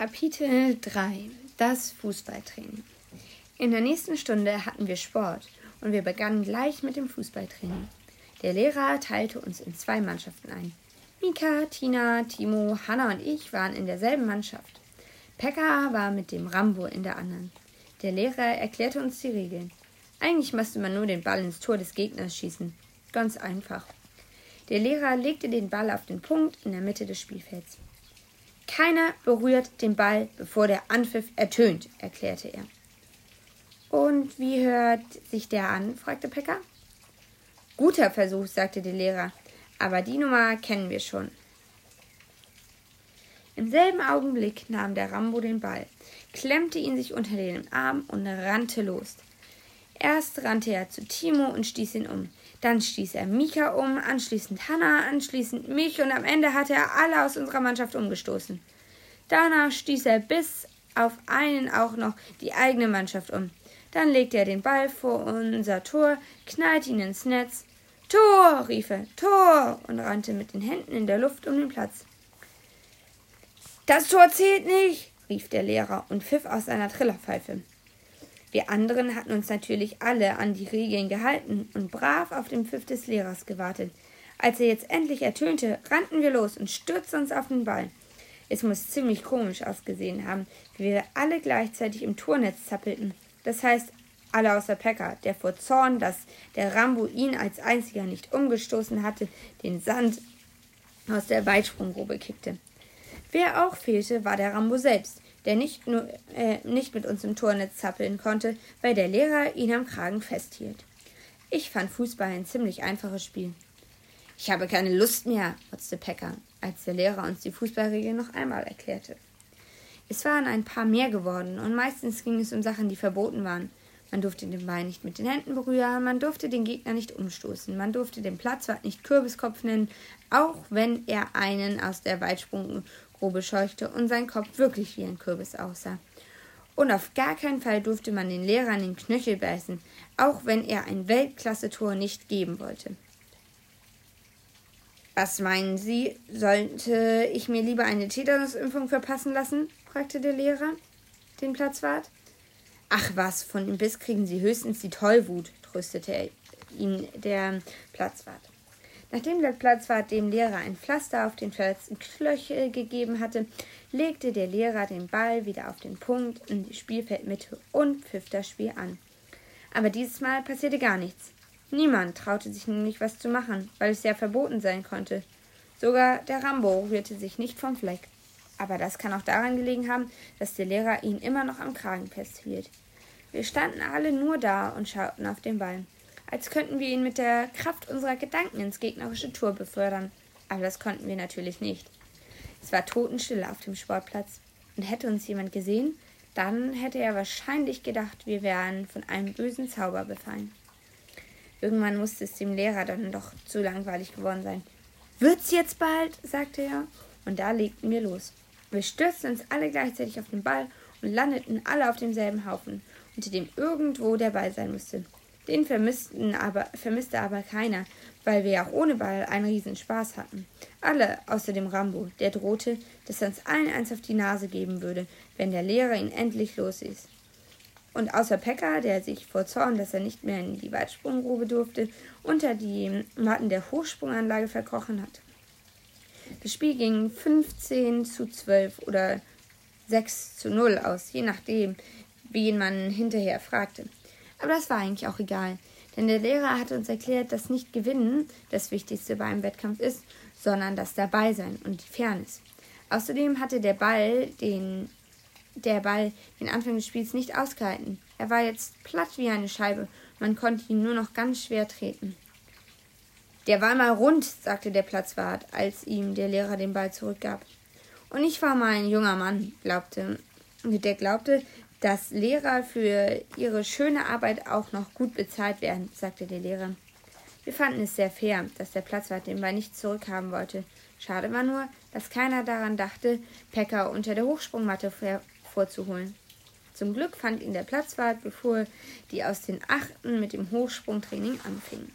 Kapitel 3 Das Fußballtraining In der nächsten Stunde hatten wir Sport und wir begannen gleich mit dem Fußballtraining. Der Lehrer teilte uns in zwei Mannschaften ein. Mika, Tina, Timo, Hanna und ich waren in derselben Mannschaft. Pekka war mit dem Rambo in der anderen. Der Lehrer erklärte uns die Regeln. Eigentlich musste man nur den Ball ins Tor des Gegners schießen. Ganz einfach. Der Lehrer legte den Ball auf den Punkt in der Mitte des Spielfelds. Keiner berührt den Ball, bevor der Anpfiff ertönt, erklärte er. Und wie hört sich der an? fragte Pekka. Guter Versuch, sagte der Lehrer, aber die Nummer kennen wir schon. Im selben Augenblick nahm der Rambo den Ball, klemmte ihn sich unter den Arm und rannte los. Erst rannte er zu Timo und stieß ihn um. Dann stieß er Mika um, anschließend Hanna, anschließend mich und am Ende hatte er alle aus unserer Mannschaft umgestoßen. Danach stieß er bis auf einen auch noch die eigene Mannschaft um. Dann legte er den Ball vor unser Tor, knallte ihn ins Netz. Tor, rief er, Tor und rannte mit den Händen in der Luft um den Platz. Das Tor zählt nicht, rief der Lehrer und pfiff aus seiner Trillerpfeife. Wir anderen hatten uns natürlich alle an die Regeln gehalten und brav auf den Pfiff des Lehrers gewartet. Als er jetzt endlich ertönte, rannten wir los und stürzten uns auf den Ball. Es muss ziemlich komisch ausgesehen haben, wie wir alle gleichzeitig im Tornetz zappelten. Das heißt, alle außer Pekka, der vor Zorn, dass der Rambo ihn als einziger nicht umgestoßen hatte, den Sand aus der Weitsprunggrube kickte. Wer auch fehlte, war der Rambo selbst, der nicht, nur, äh, nicht mit uns im Tornetz zappeln konnte, weil der Lehrer ihn am Kragen festhielt. Ich fand Fußball ein ziemlich einfaches Spiel. Ich habe keine Lust mehr, motzte Pekka, als der Lehrer uns die Fußballregeln noch einmal erklärte. Es waren ein paar mehr geworden, und meistens ging es um Sachen, die verboten waren. Man durfte den Ball nicht mit den Händen berühren, man durfte den Gegner nicht umstoßen, man durfte den Platzwart nicht Kürbiskopf nennen, auch wenn er einen aus der Weitsprung Grube scheuchte und sein Kopf wirklich wie ein Kürbis aussah. Und auf gar keinen Fall durfte man den Lehrer an den Knöchel beißen, auch wenn er ein Weltklasse-Tor nicht geben wollte. Was meinen Sie, sollte ich mir lieber eine Tetanusimpfung verpassen lassen? fragte der Lehrer den Platzwart. Ach was, von dem Biss kriegen Sie höchstens die Tollwut, tröstete ihn der Platzwart. Nachdem der Platzwart dem Lehrer ein Pflaster auf den verletzten Knöchel gegeben hatte, legte der Lehrer den Ball wieder auf den Punkt in die Spielfeldmitte und pfiff das Spiel an. Aber dieses Mal passierte gar nichts. Niemand traute sich nämlich was zu machen, weil es ja verboten sein konnte. Sogar der Rambo rührte sich nicht vom Fleck. Aber das kann auch daran gelegen haben, dass der Lehrer ihn immer noch am Kragen festhielt. Wir standen alle nur da und schauten auf den Ball als könnten wir ihn mit der Kraft unserer Gedanken ins gegnerische Tor befördern. Aber das konnten wir natürlich nicht. Es war totenstille auf dem Sportplatz. Und hätte uns jemand gesehen, dann hätte er wahrscheinlich gedacht, wir wären von einem bösen Zauber befallen. Irgendwann musste es dem Lehrer dann doch zu langweilig geworden sein. Wird's jetzt bald? sagte er. Und da legten wir los. Wir stürzten uns alle gleichzeitig auf den Ball und landeten alle auf demselben Haufen, unter dem irgendwo der Ball sein musste. Den vermissten aber, vermisste aber keiner, weil wir auch ohne Ball einen Riesenspaß hatten. Alle außer dem Rambo, der drohte, dass er uns allen eins auf die Nase geben würde, wenn der Lehrer ihn endlich losließ. Und außer Pekka, der sich vor Zorn, dass er nicht mehr in die Weitsprunggrube durfte, unter die Matten der Hochsprunganlage verkrochen hat. Das Spiel ging 15 zu 12 oder 6 zu 0 aus, je nachdem, wen man hinterher fragte. Aber das war eigentlich auch egal, denn der Lehrer hatte uns erklärt, dass nicht Gewinnen das Wichtigste beim Wettkampf ist, sondern das Dabeisein und die Fairness. Außerdem hatte der Ball den, der Ball den Anfang des Spiels nicht ausgehalten. Er war jetzt platt wie eine Scheibe, man konnte ihn nur noch ganz schwer treten. Der war mal rund, sagte der Platzwart, als ihm der Lehrer den Ball zurückgab. Und ich war mal ein junger Mann, glaubte, der glaubte, dass Lehrer für ihre schöne Arbeit auch noch gut bezahlt werden, sagte der Lehrer. Wir fanden es sehr fair, dass der Platzwart den Ball nicht zurückhaben wollte. Schade war nur, dass keiner daran dachte, Pekka unter der Hochsprungmatte vorzuholen. Zum Glück fand ihn der Platzwart, bevor die aus den Achten mit dem Hochsprungtraining anfingen.